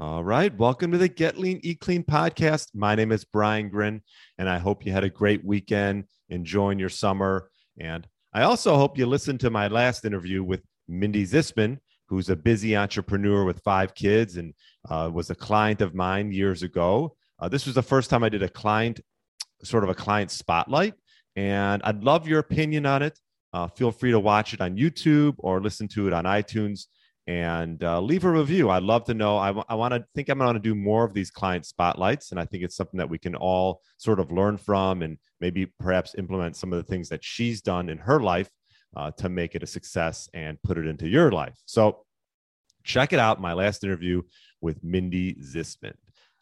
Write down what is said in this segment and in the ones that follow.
All right. Welcome to the Get Lean, Eat Clean podcast. My name is Brian Grin, and I hope you had a great weekend enjoying your summer. And I also hope you listened to my last interview with Mindy Zisman, who's a busy entrepreneur with five kids and uh, was a client of mine years ago. Uh, this was the first time I did a client, sort of a client spotlight. And I'd love your opinion on it. Uh, feel free to watch it on YouTube or listen to it on iTunes and uh, leave a review. I'd love to know. I, w- I want to think I'm going to do more of these client spotlights, and I think it's something that we can all sort of learn from, and maybe perhaps implement some of the things that she's done in her life uh, to make it a success and put it into your life. So check it out. My last interview with Mindy Zisman.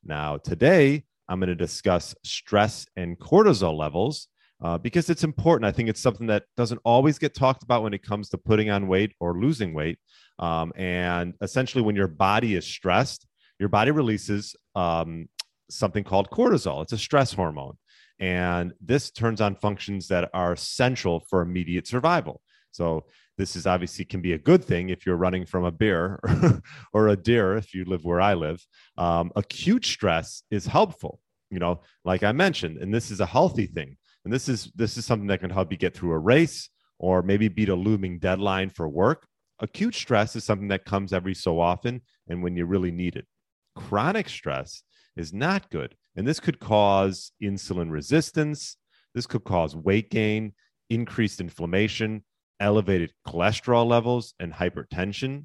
Now today I'm going to discuss stress and cortisol levels. Uh, because it's important. I think it's something that doesn't always get talked about when it comes to putting on weight or losing weight. Um, and essentially, when your body is stressed, your body releases um, something called cortisol. It's a stress hormone. And this turns on functions that are essential for immediate survival. So, this is obviously can be a good thing if you're running from a bear or a deer if you live where I live. Um, acute stress is helpful, you know, like I mentioned, and this is a healthy thing. And this is this is something that can help you get through a race or maybe beat a looming deadline for work acute stress is something that comes every so often and when you really need it. Chronic stress is not good. And this could cause insulin resistance. This could cause weight gain, increased inflammation, elevated cholesterol levels, and hypertension.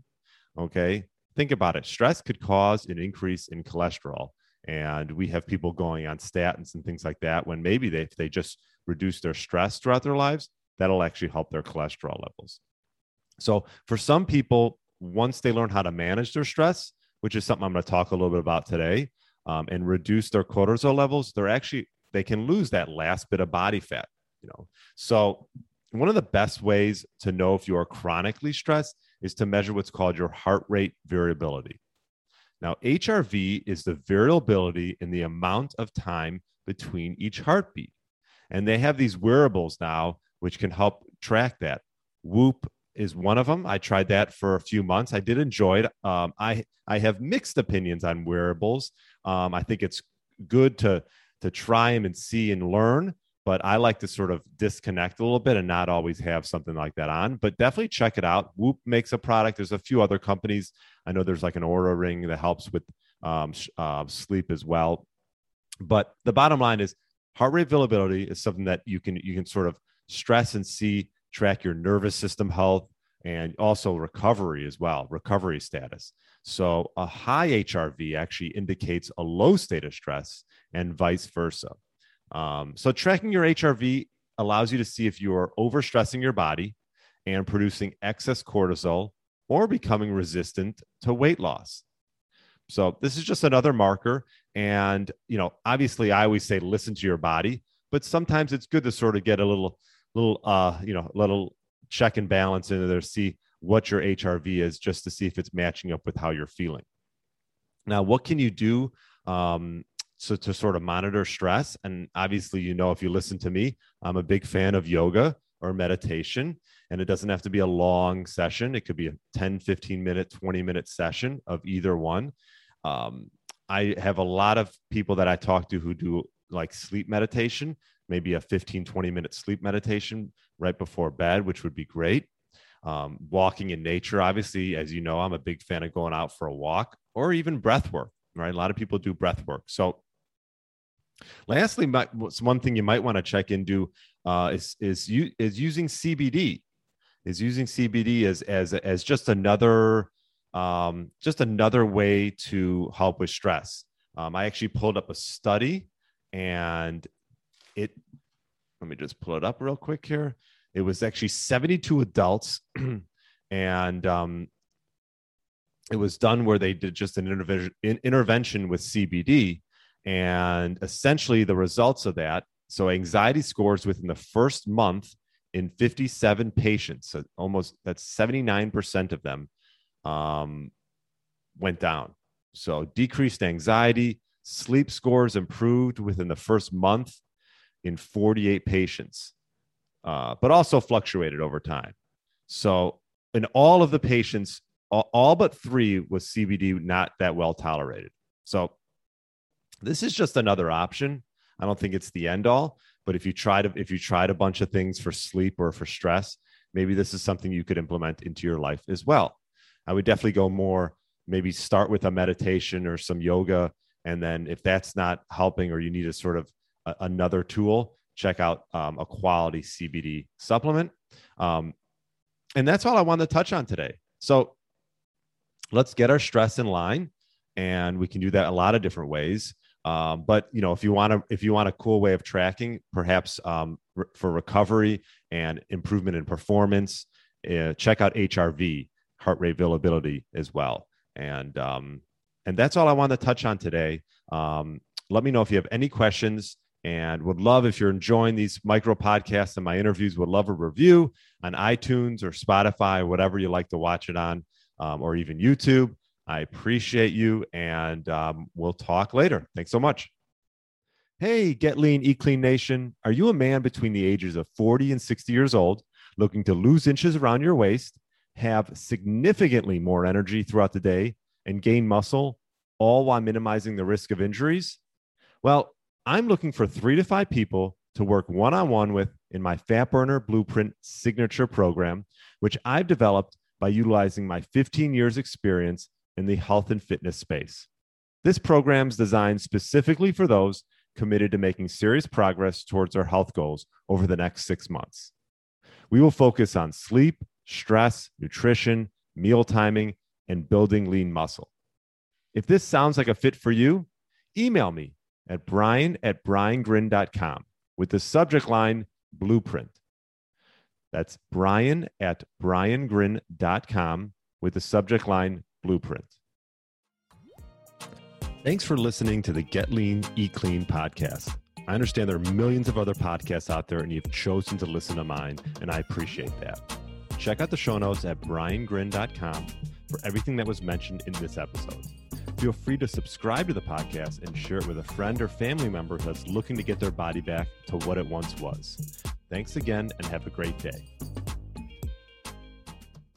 Okay. Think about it. Stress could cause an increase in cholesterol. And we have people going on statins and things like that when maybe they, if they just reduce their stress throughout their lives, that'll actually help their cholesterol levels. So for some people, once they learn how to manage their stress, which is something I'm going to talk a little bit about today, um, and reduce their cortisol levels, they're actually they can lose that last bit of body fat. You know, so one of the best ways to know if you are chronically stressed is to measure what's called your heart rate variability. Now, HRV is the variability in the amount of time between each heartbeat. And they have these wearables now which can help track that. Whoop is one of them. I tried that for a few months. I did enjoy it. Um, I I have mixed opinions on wearables. Um, I think it's good to to try them and see and learn, but I like to sort of disconnect a little bit and not always have something like that on. But definitely check it out. Whoop makes a product. There's a few other companies. I know there's like an Oura ring that helps with um, uh, sleep as well. But the bottom line is heart rate variability is something that you can you can sort of stress and see track your nervous system health and also recovery as well, recovery status. So a high HRV actually indicates a low state of stress and vice versa. Um, so tracking your HRV allows you to see if you are overstressing your body and producing excess cortisol or becoming resistant to weight loss. So this is just another marker. And, you know, obviously I always say listen to your body, but sometimes it's good to sort of get a little little uh you know little check and balance in there see what your hrv is just to see if it's matching up with how you're feeling. Now what can you do um so to sort of monitor stress? And obviously you know if you listen to me i'm a big fan of yoga or meditation and it doesn't have to be a long session. It could be a 10 15 minute 20 minute session of either one um, i have a lot of people that i talk to who do like sleep meditation maybe a 15, 20 minute sleep meditation right before bed, which would be great. Um, walking in nature, obviously, as you know, I'm a big fan of going out for a walk or even breath work, right? A lot of people do breath work. So, lastly, one thing you might want to check into uh, is is is using CBD. Is using CBD as as as just another um, just another way to help with stress. Um, I actually pulled up a study, and it let me just pull it up real quick here. It was actually 72 adults, and um, it was done where they did just an intervention, intervention with CBD. And essentially, the results of that so, anxiety scores within the first month in 57 patients, so almost that's 79% of them um, went down. So, decreased anxiety, sleep scores improved within the first month in 48 patients, uh, but also fluctuated over time. So, in all of the patients, all, all but three was CBD not that well tolerated. So, this is just another option. I don't think it's the end all, but if you tried if you tried a bunch of things for sleep or for stress, maybe this is something you could implement into your life as well. I would definitely go more maybe start with a meditation or some yoga and then if that's not helping or you need a sort of a, another tool, check out um, a quality CBD supplement. Um, and that's all I wanted to touch on today. So let's get our stress in line. And we can do that a lot of different ways. Um, but you know, if you want to, if you want a cool way of tracking, perhaps um, re- for recovery and improvement in performance, uh, check out HRV, heart rate variability, as well. And um, and that's all I want to touch on today. Um, let me know if you have any questions and would love if you're enjoying these micro podcasts and my interviews would love a review on itunes or spotify or whatever you like to watch it on um, or even youtube i appreciate you and um, we'll talk later thanks so much hey get lean eat clean nation are you a man between the ages of 40 and 60 years old looking to lose inches around your waist have significantly more energy throughout the day and gain muscle, all while minimizing the risk of injuries? Well, I'm looking for three to five people to work one on one with in my Fat Burner Blueprint signature program, which I've developed by utilizing my 15 years' experience in the health and fitness space. This program is designed specifically for those committed to making serious progress towards their health goals over the next six months. We will focus on sleep, stress, nutrition, meal timing, and building lean muscle. If this sounds like a fit for you, email me at brian at briangrin.com with the subject line blueprint. That's brian at briangrin.com with the subject line blueprint. Thanks for listening to the Get Lean, Eat Clean podcast. I understand there are millions of other podcasts out there, and you've chosen to listen to mine, and I appreciate that. Check out the show notes at briangrin.com for everything that was mentioned in this episode. Feel free to subscribe to the podcast and share it with a friend or family member that's looking to get their body back to what it once was. Thanks again and have a great day.